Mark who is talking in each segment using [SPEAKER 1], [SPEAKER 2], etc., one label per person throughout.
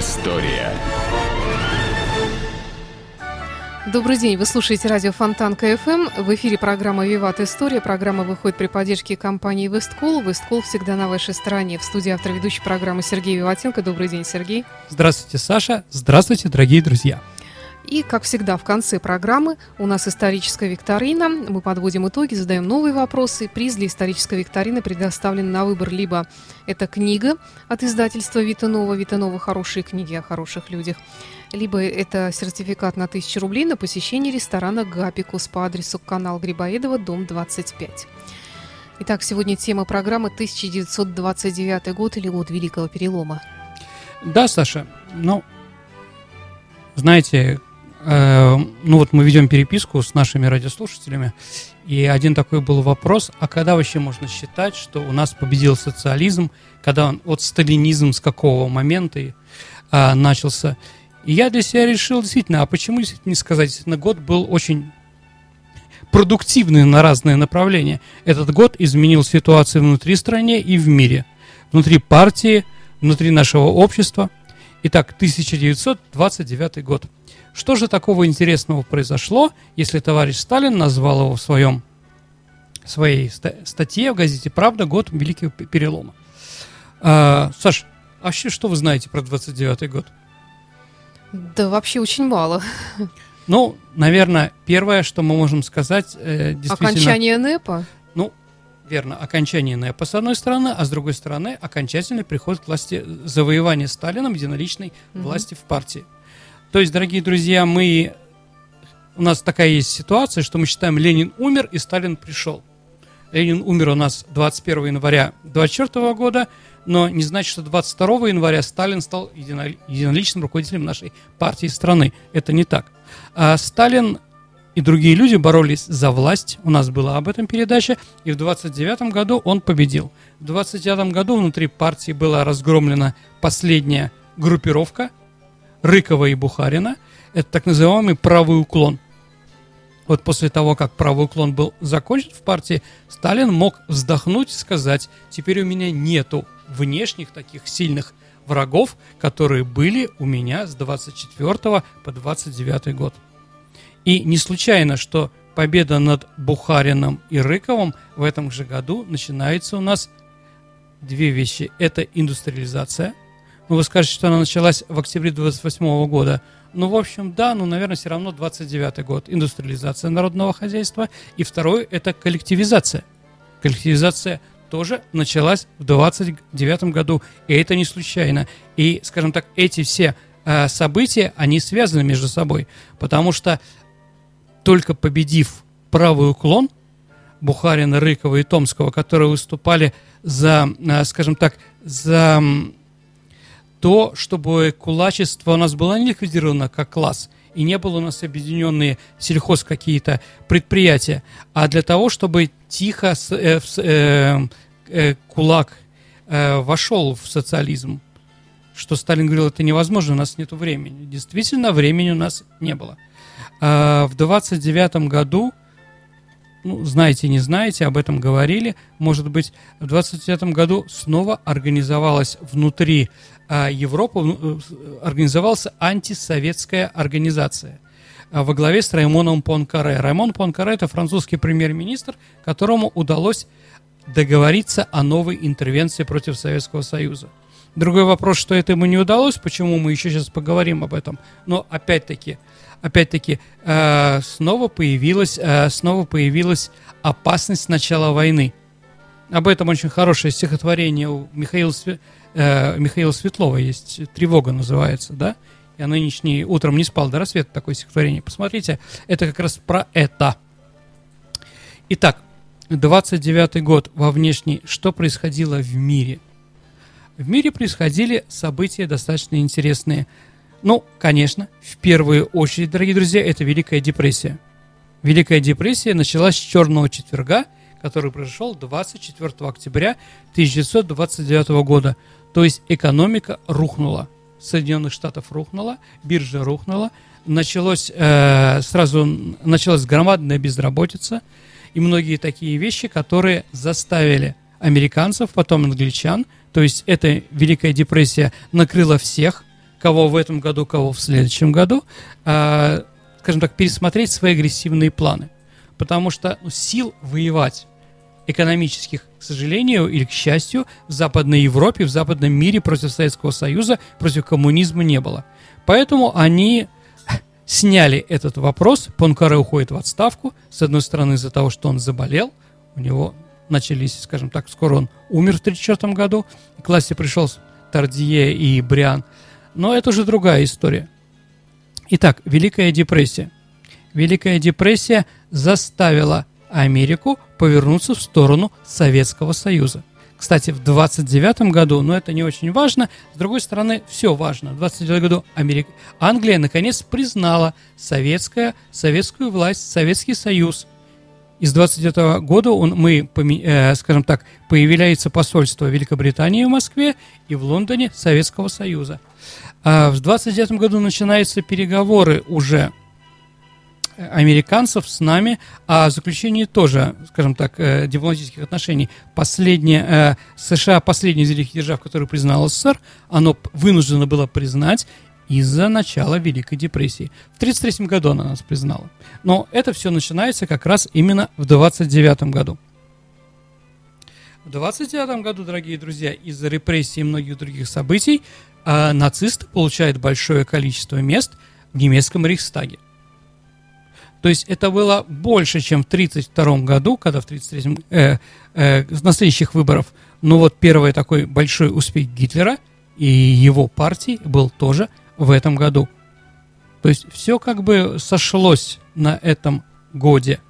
[SPEAKER 1] История.
[SPEAKER 2] Добрый день, вы слушаете радио Фонтанка FM. В эфире программа «Виват История». Программа выходит при поддержке компании «Весткул». «Весткул» всегда на вашей стороне. В студии автор ведущей программы Сергей Виватенко. Добрый день, Сергей.
[SPEAKER 3] Здравствуйте, Саша. Здравствуйте, дорогие друзья.
[SPEAKER 2] И, как всегда, в конце программы у нас историческая викторина. Мы подводим итоги, задаем новые вопросы. Приз для исторической викторины предоставлен на выбор либо это книга от издательства Витанова. Витанова хорошие книги о хороших людях. Либо это сертификат на 1000 рублей на посещение ресторана «Гапикус» по адресу канал Грибоедова, дом 25. Итак, сегодня тема программы 1929 год или год Великого Перелома.
[SPEAKER 3] Да, Саша, ну, знаете, ну вот мы ведем переписку с нашими радиослушателями, и один такой был вопрос, а когда вообще можно считать, что у нас победил социализм, когда он от сталинизм с какого момента и, а, начался? И я для себя решил, действительно, а почему действительно не сказать, действительно, год был очень продуктивный на разные направления. Этот год изменил ситуацию внутри страны и в мире, внутри партии, внутри нашего общества. Итак, 1929 год. Что же такого интересного произошло, если товарищ Сталин назвал его в своем своей ста- статье в газете «Правда. Год Великого Перелома». А, Саш, а вообще что вы знаете про 29 год?
[SPEAKER 2] Да вообще очень мало.
[SPEAKER 3] Ну, наверное, первое, что мы можем сказать, э, действительно...
[SPEAKER 2] Окончание НЭПа.
[SPEAKER 3] Ну, верно, окончание НЭПа с одной стороны, а с другой стороны окончательный приход к власти, завоевание Сталином единоличной
[SPEAKER 2] Мгм.
[SPEAKER 3] власти в партии. То есть, дорогие друзья, мы... У нас такая есть ситуация, что мы считаем, Ленин умер и Сталин пришел. Ленин умер у нас 21 января 24 года, но не значит, что 22 января Сталин стал едино- единоличным руководителем нашей партии страны. Это не так. А Сталин и другие люди боролись за власть. У нас была об этом передача. И в 29 году он победил. В 29 году внутри партии была разгромлена последняя группировка Рыкова и Бухарина. Это так называемый правый уклон. Вот после того, как правый уклон был закончен в партии, Сталин мог вздохнуть и сказать, теперь у меня нету внешних таких сильных врагов, которые были у меня с 24 по 29 год. И не случайно, что победа над Бухарином и Рыковым в этом же году начинается у нас две вещи. Это индустриализация. Ну, вы скажете, что она началась в октябре 28 года. Ну, в общем, да, но, наверное, все равно 29 год. Индустриализация народного хозяйства. И второе – это коллективизация. Коллективизация тоже началась в 29 году, и это не случайно. И, скажем так, эти все э, события, они связаны между собой, потому что только победив правый уклон Бухарина, Рыкова и Томского, которые выступали за, э, скажем так, за то, чтобы кулачество у нас было не ликвидировано как класс, и не было у нас объединенные сельхоз какие-то предприятия, а для того, чтобы тихо э, э, э, кулак э, вошел в социализм, что Сталин говорил, это невозможно, у нас нет времени. Действительно, времени у нас не было. А, в 29 году, ну, знаете, не знаете, об этом говорили, может быть, в 29 году снова организовалась внутри а, Европы, ну, э, организовалась антисоветская организация а, во главе с Раймоном Понкаре. Раймон Понкаре – это французский премьер-министр, которому удалось договориться о новой интервенции против Советского Союза. Другой вопрос, что это ему не удалось, почему мы еще сейчас поговорим об этом. Но опять-таки, опять-таки, э, снова появилась, э, снова появилась опасность начала войны. Об этом очень хорошее стихотворение у Михаила, э, Михаила Светлова есть, «Тревога» называется, да? Я нынешний утром не спал до рассвета такое стихотворение. Посмотрите, это как раз про это. Итак, 29 год во внешней, что происходило в мире? в мире происходили события достаточно интересные. Ну, конечно, в первую очередь, дорогие друзья, это Великая депрессия. Великая депрессия началась с Черного четверга, который произошел 24 октября 1929 года. То есть экономика рухнула. Соединенных Штатов рухнула, биржа рухнула, началось, э, сразу началась громадная безработица и многие такие вещи, которые заставили американцев, потом англичан, то есть эта Великая депрессия накрыла всех, кого в этом году, кого в следующем году, э, скажем так, пересмотреть свои агрессивные планы. Потому что ну, сил воевать экономических, к сожалению или к счастью, в Западной Европе, в западном мире против Советского Союза, против коммунизма не было. Поэтому они сняли этот вопрос. Понкаре уходит в отставку. С одной стороны, из-за того, что он заболел. У него начались, скажем так, скоро он умер в 1934 году. К власти пришел Тардье и Бриан. Но это уже другая история. Итак, Великая депрессия. Великая депрессия заставила Америку повернуться в сторону Советского Союза. Кстати, в 29 году, но это не очень важно, с другой стороны, все важно. В 29 году Америка, Англия наконец признала советская, советскую власть, Советский Союз. Из 29 года он, мы, э, скажем так, появляется посольство Великобритании в Москве и в Лондоне Советского Союза. А в 29 году начинаются переговоры уже американцев с нами о заключении тоже, скажем так, э, дипломатических отношений. Последняя, э, США, последняя из великих держав, которую признала СССР, оно вынуждено было признать из-за начала Великой депрессии. В 1933 году она нас признала. Но это все начинается как раз именно в 29 году. В 29 году, дорогие друзья, из-за репрессий и многих других событий э, нацисты получают большое количество мест в немецком Рейхстаге. То есть это было больше, чем в 1932 году, когда в 1933 э, э, на следующих выборов, ну вот первый такой большой успех Гитлера и его партии был тоже в этом году. То есть все как бы сошлось на этом годе.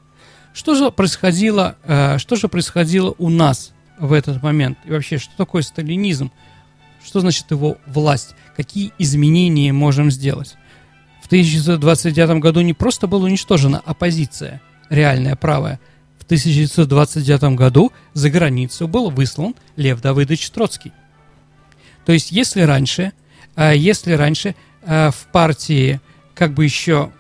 [SPEAKER 3] Что же происходило, э, что же происходило у нас в этот момент? И вообще, что такое сталинизм? Что значит его власть? Какие изменения можем сделать? 1929 году не просто была уничтожена оппозиция, реальная правая. В 1929 году за границу был выслан Лев Давыдович Троцкий. То есть, если раньше, если раньше а, в партии как бы еще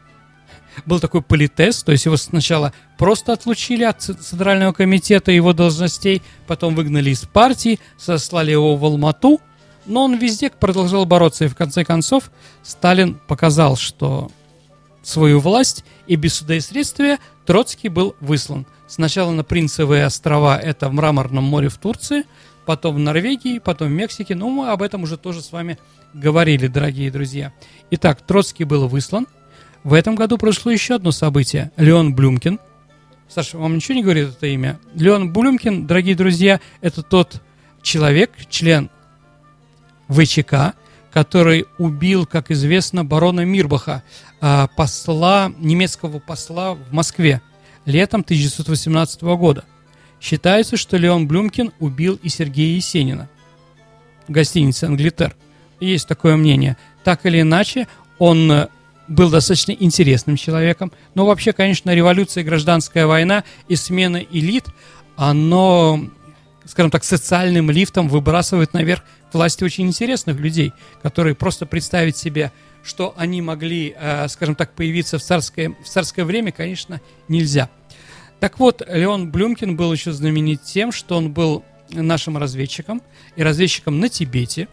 [SPEAKER 3] был такой политез, то есть его сначала просто отлучили от Центрального комитета его должностей, потом выгнали из партии, сослали его в Алмату – но он везде продолжал бороться, и в конце концов Сталин показал, что свою власть и без суда и следствия Троцкий был выслан. Сначала на Принцевые острова, это в Мраморном море в Турции, потом в Норвегии, потом в Мексике. Ну, мы об этом уже тоже с вами говорили, дорогие друзья. Итак, Троцкий был выслан. В этом году прошло еще одно событие. Леон Блюмкин. Саша, вам ничего не говорит это имя? Леон Блюмкин, дорогие друзья, это тот человек, член ВЧК, который убил, как известно, барона Мирбаха, а, посла, немецкого посла в Москве летом 1918 года. Считается, что Леон Блюмкин убил и Сергея Есенина в гостинице «Англитер». Есть такое мнение. Так или иначе, он э, был достаточно интересным человеком. Но вообще, конечно, революция, гражданская война и смена элит, оно, скажем так, социальным лифтом выбрасывает наверх власти очень интересных людей, которые просто представить себе, что они могли, э, скажем так, появиться в царское, в царское время, конечно, нельзя. Так вот, Леон Блюмкин был еще знаменит тем, что он был нашим разведчиком и разведчиком на Тибете.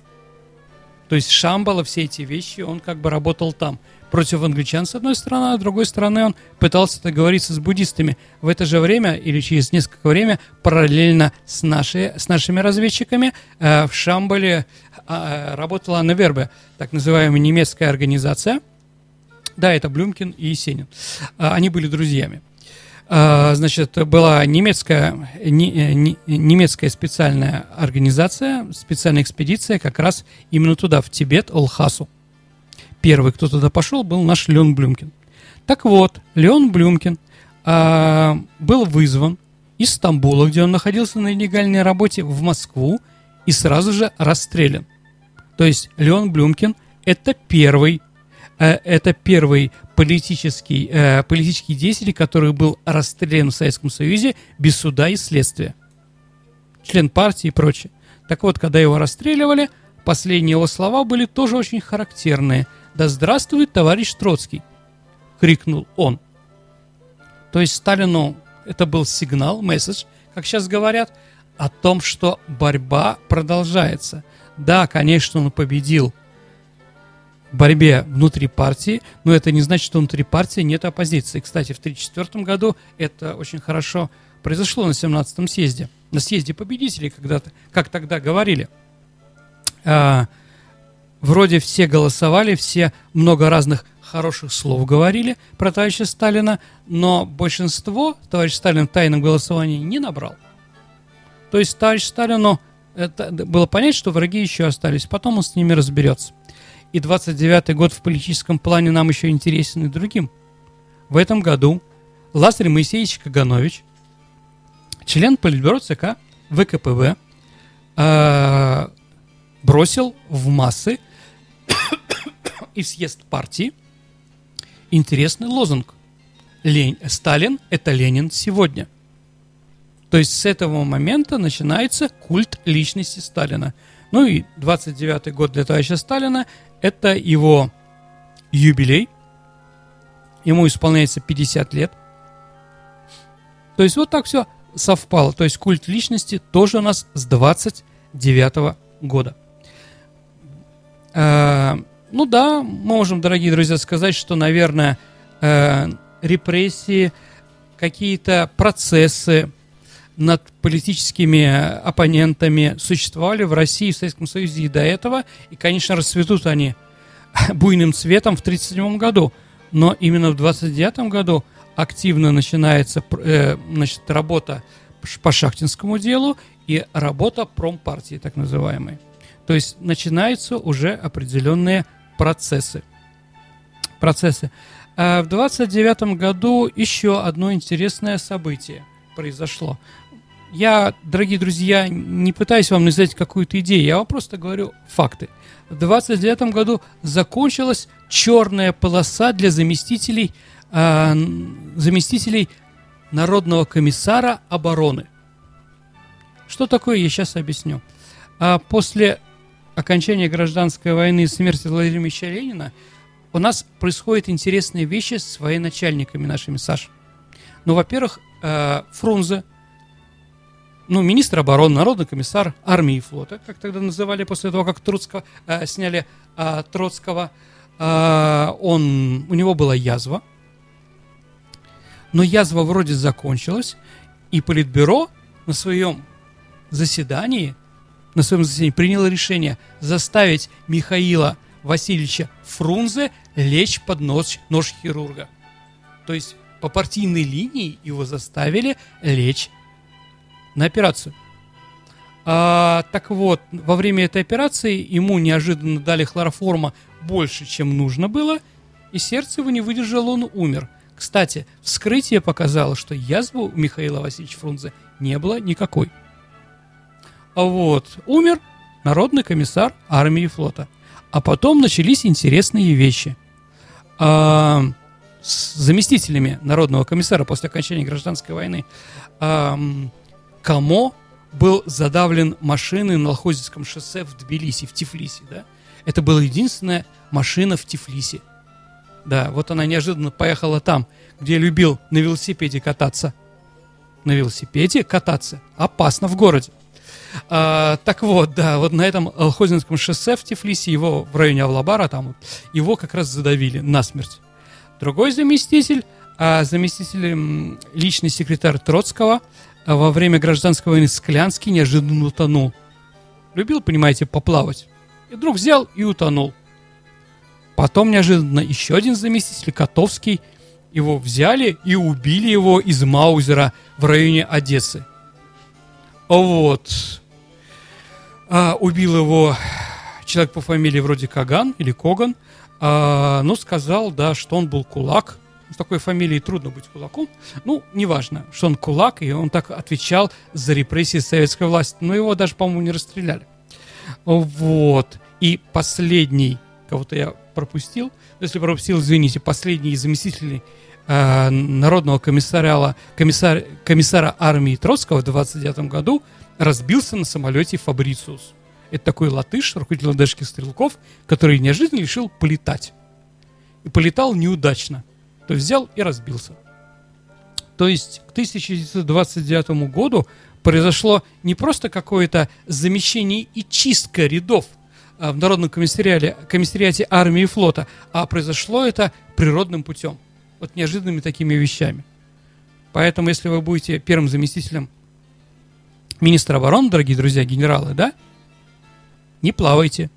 [SPEAKER 3] То есть Шамбала, все эти вещи, он как бы работал там против англичан с одной стороны, а с другой стороны он пытался договориться с буддистами. В это же время или через несколько время параллельно с, нашей, с нашими разведчиками э, в Шамбале э, работала Невербе, так называемая немецкая организация. Да, это Блюмкин и Есенин. Э, они были друзьями. Uh, значит, была немецкая, не, не, немецкая специальная организация, специальная экспедиция как раз именно туда, в Тибет, Олхасу первый, кто туда пошел, был наш Леон Блюмкин. Так вот, Леон Блюмкин а, был вызван из Стамбула, где он находился на нелегальной работе, в Москву, и сразу же расстрелян. То есть Леон Блюмкин – это первый, э, это первый политический, э, политический деятель, который был расстрелян в Советском Союзе без суда и следствия. Член партии и прочее. Так вот, когда его расстреливали, последние его слова были тоже очень характерные. «Да здравствует товарищ Троцкий!» — крикнул он. То есть Сталину это был сигнал, месседж, как сейчас говорят, о том, что борьба продолжается. Да, конечно, он победил борьбе внутри партии, но это не значит, что внутри партии нет оппозиции. Кстати, в 1934 году это очень хорошо произошло на 17-м съезде, на съезде победителей, когда-то, как тогда говорили. А, вроде все голосовали, все много разных хороших слов говорили про товарища Сталина, но большинство товарищ Сталин в тайном голосовании не набрал. То есть товарищ Сталину это было понять, что враги еще остались, потом он с ними разберется. И 29-й год в политическом плане нам еще интересен и другим. В этом году Лазарь Моисеевич Каганович, член Политбюро ЦК ВКПБ, э, бросил в массы и в съезд партии интересный лозунг. Лень, Сталин – это Ленин сегодня – то есть с этого момента начинается культ личности Сталина. Ну и 29-й год для товарища Сталина – это его юбилей. Ему исполняется 50 лет. То есть вот так все совпало. То есть культ личности тоже у нас с 29 -го года. Э, ну да, можем, дорогие друзья, сказать, что, наверное, э, репрессии, какие-то процессы, над политическими оппонентами существовали в России и в Советском Союзе и до этого. И, конечно, расцветут они буйным цветом в 1937 году. Но именно в 1929 году активно начинается э, значит, работа по шахтинскому делу и работа промпартии, так называемой. То есть начинаются уже определенные процессы. Процессы. А в 29 году еще одно интересное событие произошло я, дорогие друзья, не пытаюсь вам навязать какую-то идею, я вам просто говорю факты. В 29 году закончилась черная полоса для заместителей, э, заместителей Народного комиссара обороны. Что такое, я сейчас объясню. А после окончания гражданской войны и смерти Владимира Ильича Ленина у нас происходят интересные вещи с военачальниками нашими, Саш. Ну, во-первых, э, Фрунзе – ну, министр обороны, народный комиссар армии и флота, как тогда называли после того, как Троцкого, э, сняли э, Троцкого, э, он, у него была язва, но язва вроде закончилась, и Политбюро на своем заседании, на своем заседании приняло решение заставить Михаила Васильевича Фрунзе лечь под нож, нож хирурга. То есть по партийной линии его заставили лечь на операцию. А, так вот, во время этой операции ему неожиданно дали хлороформа больше, чем нужно было, и сердце его не выдержало, он умер. Кстати, вскрытие показало, что язвы у Михаила Васильевича Фрунзе не было никакой. А вот, умер народный комиссар армии и флота. А потом начались интересные вещи. А, с заместителями народного комиссара после окончания гражданской войны а, Камо был задавлен машиной на Лохозинском шоссе в Тбилиси, в Тифлисе, да? Это была единственная машина в Тифлисе. Да, вот она неожиданно поехала там, где любил на велосипеде кататься. На велосипеде кататься опасно в городе. А, так вот, да, вот на этом Алхозинском шоссе в Тифлисе, его в районе Авлабара, там его как раз задавили насмерть. Другой заместитель, а заместитель личный секретарь Троцкого, во время гражданской войны Склянский неожиданно утонул. Любил, понимаете, поплавать. И вдруг взял и утонул. Потом неожиданно еще один заместитель, Котовский, его взяли и убили его из Маузера в районе Одессы. Вот. А, убил его человек по фамилии вроде Каган или Коган. А, но сказал, да, что он был кулак, с такой фамилией трудно быть кулаком. Ну, неважно, что он кулак, и он так отвечал за репрессии советской власти. Но его даже, по-моему, не расстреляли. Вот. И последний, кого-то я пропустил, если пропустил, извините, последний заместитель э, Народного комиссара, комиссар, комиссара армии Троцкого в 29 году разбился на самолете Фабрициус. Это такой латыш, руководитель ладышских стрелков, который неожиданно решил полетать. И полетал неудачно. То взял и разбился. То есть к 1929 году произошло не просто какое-то замещение и чистка рядов а, в Народном комиссариате, комиссариате армии и флота, а произошло это природным путем. Вот неожиданными такими вещами. Поэтому, если вы будете первым заместителем министра обороны, дорогие друзья, генералы, да, не плавайте.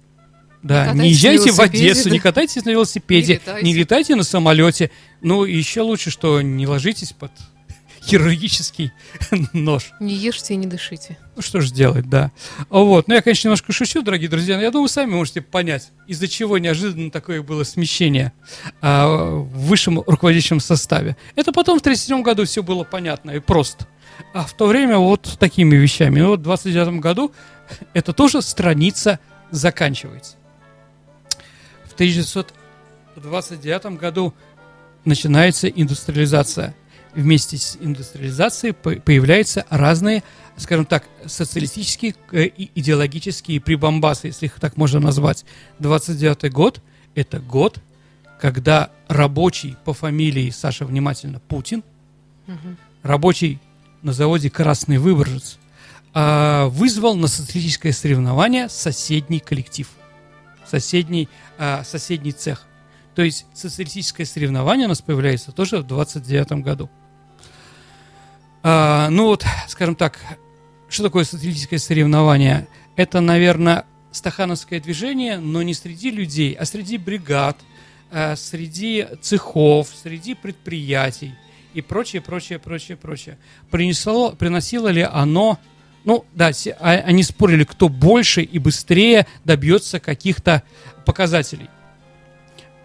[SPEAKER 3] Да, не, не езжайте в Одессу, не катайтесь на велосипеде, не летайте. не летайте на самолете. Ну, еще лучше, что не ложитесь под хирургический нож.
[SPEAKER 2] Не ешьте и не дышите.
[SPEAKER 3] Ну, что же делать, да. Вот. Ну, я, конечно, немножко шучу, дорогие друзья, но я думаю, сами можете понять, из-за чего неожиданно такое было смещение а, в высшем руководящем составе. Это потом в 1937 году все было понятно и просто. А в то время вот такими вещами. Ну, вот в 29 году это тоже страница заканчивается. В 1929 году начинается индустриализация вместе с индустриализацией появляются разные, скажем так, социалистические э, и идеологические прибамбасы, если их так можно назвать. 29 год – это год, когда рабочий по фамилии Саша внимательно Путин, угу. рабочий на заводе «Красный Выборжец», а, вызвал на социалистическое соревнование соседний коллектив, соседний, а, соседний цех. То есть социалистическое соревнование у нас появляется тоже в 29 году. А, ну вот, скажем так, что такое социалистическое соревнование? Это, наверное, стахановское движение, но не среди людей, а среди бригад, а, среди цехов, среди предприятий и прочее, прочее, прочее, прочее. Принесло, приносило ли оно, ну да, а, они спорили, кто больше и быстрее добьется каких-то показателей.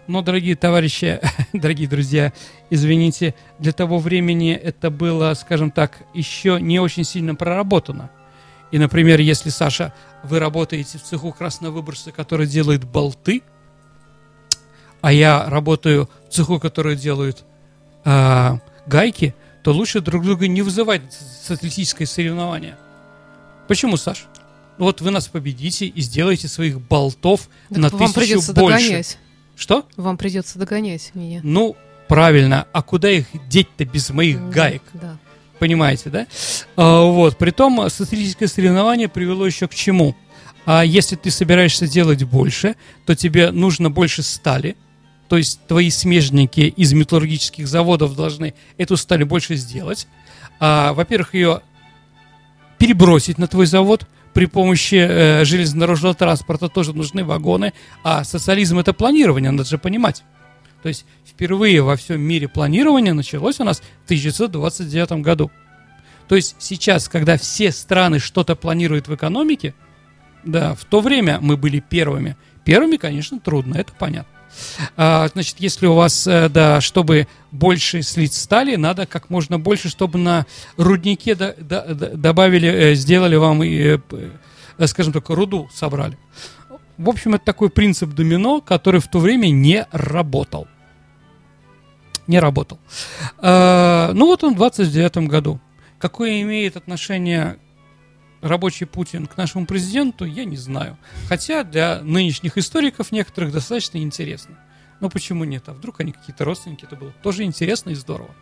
[SPEAKER 3] Но, дорогие товарищи, дорогие друзья, извините, для того времени это было, скажем так, еще не очень сильно проработано. И, например, если, Саша, вы работаете в цеху красновыборца, который делает болты, а я работаю в цеху, который делает э, гайки, то лучше друг друга не вызывать социалистическое соревнование. Почему, Саш? Вот вы нас победите и сделаете своих болтов так на
[SPEAKER 2] вам
[SPEAKER 3] тысячу больше.
[SPEAKER 2] Догонять.
[SPEAKER 3] Что?
[SPEAKER 2] Вам придется догонять меня.
[SPEAKER 3] Ну, правильно. А куда их деть-то без моих да, гаек?
[SPEAKER 2] Да.
[SPEAKER 3] Понимаете, да? А, вот. Притом, социалистическое соревнование привело еще к чему? А если ты собираешься делать больше, то тебе нужно больше стали. То есть твои смежники из металлургических заводов должны эту сталь больше сделать. А, во-первых, ее перебросить на твой завод, при помощи э, железнодорожного транспорта тоже нужны вагоны, а социализм это планирование, надо же понимать. То есть впервые во всем мире планирование началось у нас в 1929 году. То есть сейчас, когда все страны что-то планируют в экономике, да, в то время мы были первыми. Первыми, конечно, трудно, это понятно. А, значит, если у вас, э, да, чтобы больше слить стали, надо как можно больше, чтобы на руднике до, до, добавили, э, сделали вам, э, скажем так, руду собрали. В общем, это такой принцип домино, который в то время не работал. Не работал. А, ну вот он в 29 году. Какое имеет отношение рабочий Путин к нашему президенту, я не знаю. Хотя для нынешних историков некоторых достаточно интересно. Но почему нет? А вдруг они какие-то родственники, это было тоже интересно и здорово.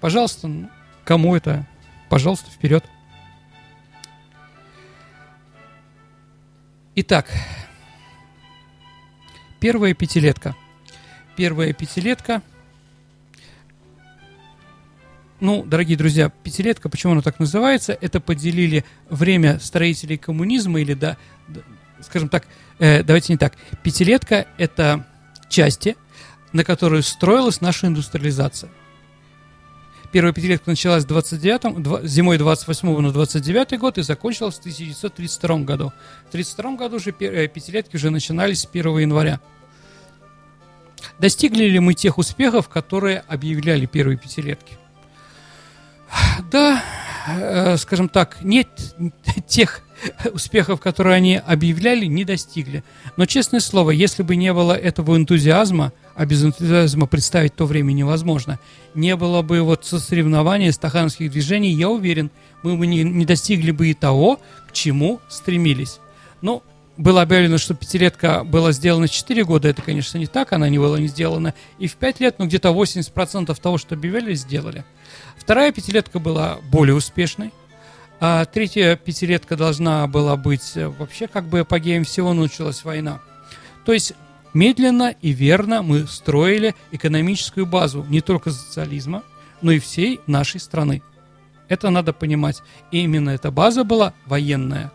[SPEAKER 3] Пожалуйста, ну, кому это? Пожалуйста, вперед. Итак, первая пятилетка. Первая пятилетка – ну, дорогие друзья, пятилетка, почему она так называется? Это поделили время строителей коммунизма или, да, скажем так, э, давайте не так. Пятилетка – это части, на которые строилась наша индустриализация. Первая пятилетка началась 29 зимой 28 на 29 год и закончилась в 1932 году. В 1932 году уже э, пятилетки уже начинались с 1 января. Достигли ли мы тех успехов, которые объявляли первые пятилетки? Да, э, скажем так, нет тех успехов, которые они объявляли, не достигли. Но, честное слово, если бы не было этого энтузиазма, а без энтузиазма представить то время невозможно, не было бы вот соревнования стахановских движений, я уверен, мы бы не, достигли бы и того, к чему стремились. Ну, было объявлено, что пятилетка была сделана в 4 года. Это, конечно, не так, она не была не сделана и в 5 лет, но где-то 80% того, что объявляли, сделали. Вторая пятилетка была более успешной. А третья пятилетка должна была быть э, вообще как бы апогеем всего, началась война. То есть медленно и верно мы строили экономическую базу не только социализма, но и всей нашей страны. Это надо понимать. И именно эта база была военная.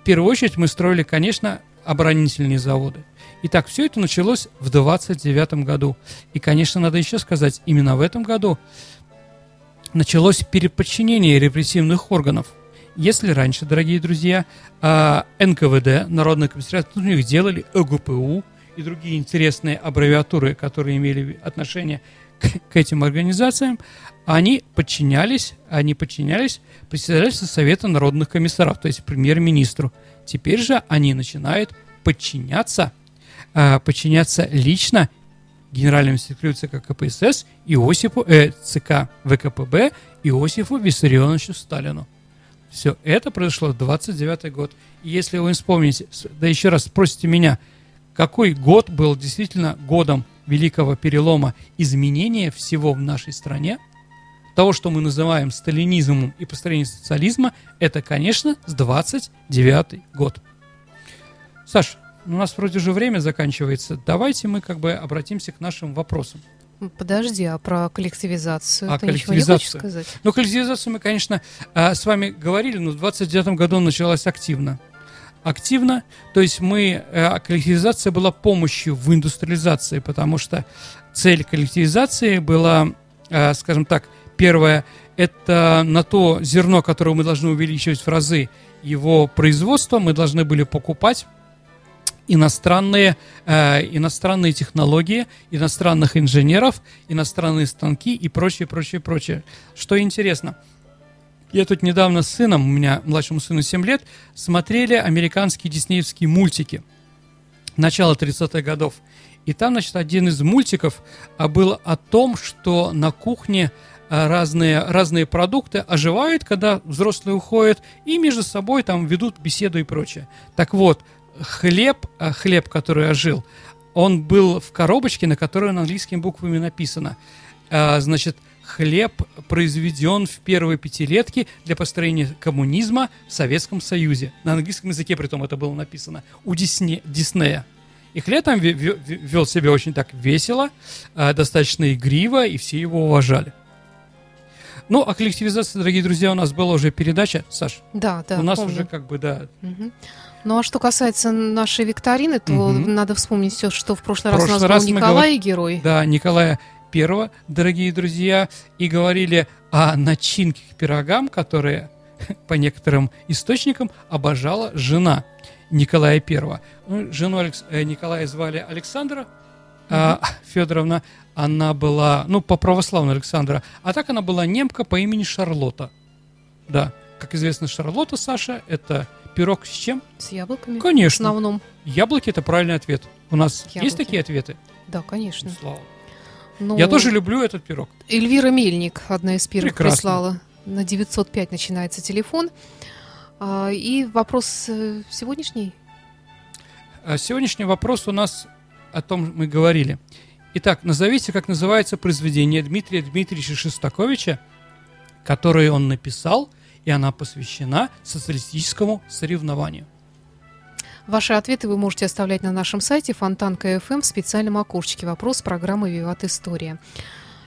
[SPEAKER 3] В первую очередь мы строили, конечно, оборонительные заводы. Итак, все это началось в 29 году. И, конечно, надо еще сказать, именно в этом году началось переподчинение репрессивных органов. Если раньше, дорогие друзья, а, НКВД, Народный комиссариат, у них делали ОГПУ и другие интересные аббревиатуры, которые имели отношение к, к этим организациям, они подчинялись, они подчинялись председательству Совета народных комиссаров, то есть премьер-министру. Теперь же они начинают подчиняться, э, подчиняться лично генеральному секретарю ЦК КПСС Иосифу, э, ЦК ВКПБ Иосифу Виссарионовичу Сталину. Все это произошло в 29 год. И если вы вспомните, да еще раз спросите меня, какой год был действительно годом великого перелома изменения всего в нашей стране, того, что мы называем сталинизмом и построением социализма, это, конечно, с 29 год. Саш, у нас вроде же время заканчивается. Давайте мы как бы обратимся к нашим вопросам.
[SPEAKER 2] Подожди, а про коллективизацию
[SPEAKER 3] а
[SPEAKER 2] ты
[SPEAKER 3] коллективизацию.
[SPEAKER 2] ничего не хочешь сказать?
[SPEAKER 3] Ну, коллективизацию мы, конечно, а, с вами говорили, но в 29 году началась активно. Активно, то есть мы, а, коллективизация была помощью в индустриализации, потому что цель коллективизации была, а, скажем так, первое, это на то зерно, которое мы должны увеличивать в разы, его производство мы должны были покупать иностранные, э, иностранные технологии, иностранных инженеров, иностранные станки и прочее, прочее, прочее. Что интересно, я тут недавно с сыном, у меня младшему сыну 7 лет, смотрели американские диснеевские мультики начала 30-х годов. И там, значит, один из мультиков а, был о том, что на кухне а, разные, разные продукты оживают, когда взрослые уходят, и между собой там ведут беседу и прочее. Так вот, хлеб, а, хлеб, который ожил, он был в коробочке, на которой английскими буквами написано. А, значит, хлеб произведен в первой пятилетке для построения коммунизма в Советском Союзе. На английском языке при том это было написано. У Дисне, Диснея. И хлеб там вел себя очень так весело, а, достаточно игриво, и все его уважали. Ну, о коллективизации, дорогие друзья, у нас была уже передача, Саш.
[SPEAKER 2] Да, да.
[SPEAKER 3] У нас
[SPEAKER 2] помню.
[SPEAKER 3] уже как бы, да.
[SPEAKER 2] Угу. Ну а что касается нашей викторины, то
[SPEAKER 3] Мгм.
[SPEAKER 2] надо вспомнить все, что в прошлый,
[SPEAKER 3] В
[SPEAKER 2] раз у
[SPEAKER 3] прошлый
[SPEAKER 2] нас
[SPEAKER 3] раз
[SPEAKER 2] был Николай герой.
[SPEAKER 3] Да, Николая Первого, дорогие друзья, и говорили о начинке к пирогам, которые, по некоторым источникам, обожала жена Николая Первого. Ну, жену Алекс- э, Николая звали Александра а, Федоровна. Она была, ну, по православной Александра, а так она была немка по имени Шарлотта. Да, как известно, Шарлотта, Саша, это пирог с чем?
[SPEAKER 2] С яблоками. В
[SPEAKER 3] Конечно.
[SPEAKER 2] основном.
[SPEAKER 3] Яблоки – это правильный ответ. У нас
[SPEAKER 2] Яблоки.
[SPEAKER 3] есть такие ответы?
[SPEAKER 2] Да, конечно.
[SPEAKER 3] Слава.
[SPEAKER 2] Ну,
[SPEAKER 3] Я тоже люблю этот пирог.
[SPEAKER 2] Эльвира Мельник, одна из первых,
[SPEAKER 3] Прекрасно.
[SPEAKER 2] прислала. На 905 начинается телефон. А, и вопрос э, сегодняшний.
[SPEAKER 3] А Сегодняшний вопрос у нас о том мы говорили. Итак, назовите, как называется произведение Дмитрия Дмитриевича Шестаковича, которое он написал, и она посвящена социалистическому соревнованию.
[SPEAKER 2] Ваши ответы вы можете оставлять на нашем сайте Фонтанка.фм в специальном окошечке «Вопрос» программы «Виват История».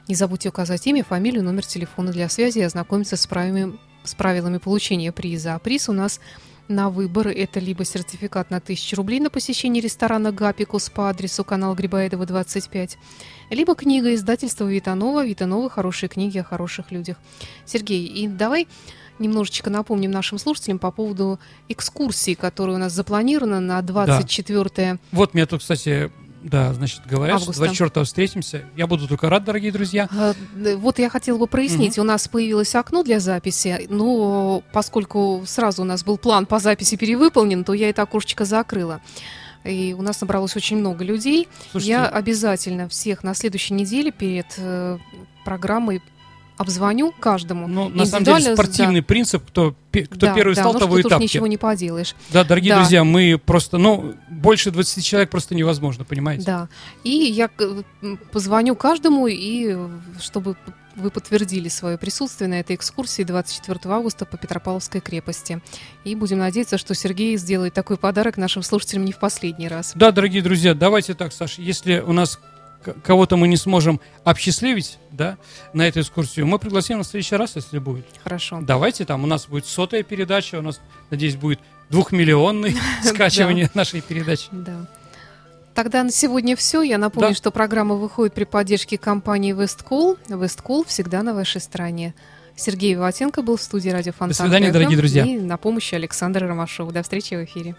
[SPEAKER 2] Не забудьте указать имя, фамилию, номер телефона для связи и ознакомиться с правилами, с правилами получения приза. А приз у нас на выбор это либо сертификат на 1000 рублей на посещение ресторана «Гапикус» по адресу канал Грибоедова, 25, либо книга издательства Витанова «Витанова. Хорошие книги о хороших людях». Сергей, и давай немножечко напомним нашим слушателям по поводу экскурсии, которая у нас запланирована на 24
[SPEAKER 3] Вот меня тут, кстати, Да, значит, говорят,
[SPEAKER 2] Августа.
[SPEAKER 3] что 24 встретимся. Я буду только рад, дорогие друзья.
[SPEAKER 2] Д- Вот я хотела бы прояснить, у нас появилось окно для записи, но поскольку сразу у нас был план по записи перевыполнен, то я это окошечко закрыла. И у нас набралось очень много людей.
[SPEAKER 3] Слушайте,
[SPEAKER 2] Я обязательно всех на следующей неделе перед э, программой обзвоню каждому.
[SPEAKER 3] ну, на самом деле, спортивный принцип, кто, кто
[SPEAKER 2] да,
[SPEAKER 3] первый
[SPEAKER 2] да,
[SPEAKER 3] стал,
[SPEAKER 2] ну,
[SPEAKER 3] того и тапки.
[SPEAKER 2] ничего не поделаешь.
[SPEAKER 3] Да, дорогие
[SPEAKER 2] Да.
[SPEAKER 3] друзья, мы просто, ну, больше 20 человек просто невозможно, понимаете?
[SPEAKER 2] Да. И я позвоню каждому, и чтобы вы подтвердили свое присутствие на этой экскурсии 24 августа по Петропавловской крепости. И будем надеяться, что Сергей сделает такой подарок нашим слушателям не в последний раз.
[SPEAKER 3] Да, дорогие друзья, давайте так, Саша, если у нас кого-то мы не сможем обсчастливить, да, на эту экскурсию, мы пригласим на следующий раз, если будет.
[SPEAKER 2] Хорошо.
[SPEAKER 3] Давайте, там у нас будет сотая передача, у нас, надеюсь, будет двухмиллионный скачивание нашей передачи.
[SPEAKER 2] Да. Тогда на сегодня все. Я напомню,
[SPEAKER 3] Да.
[SPEAKER 2] что программа выходит при поддержке компании Весткол. Весткол всегда на вашей стороне. Сергей Виватенко был в студии радио Фонтан.
[SPEAKER 3] свидания,
[SPEAKER 2] FM.
[SPEAKER 3] дорогие друзья.
[SPEAKER 2] И на помощи Александра Ромашова. До встречи в эфире.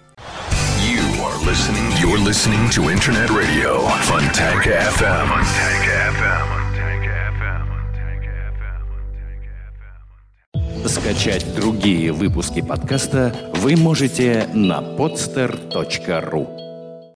[SPEAKER 4] You are listening. You're listening to Internet Radio Fontanka FM.
[SPEAKER 5] Скачать другие выпуски подкаста вы можете на podster.ru.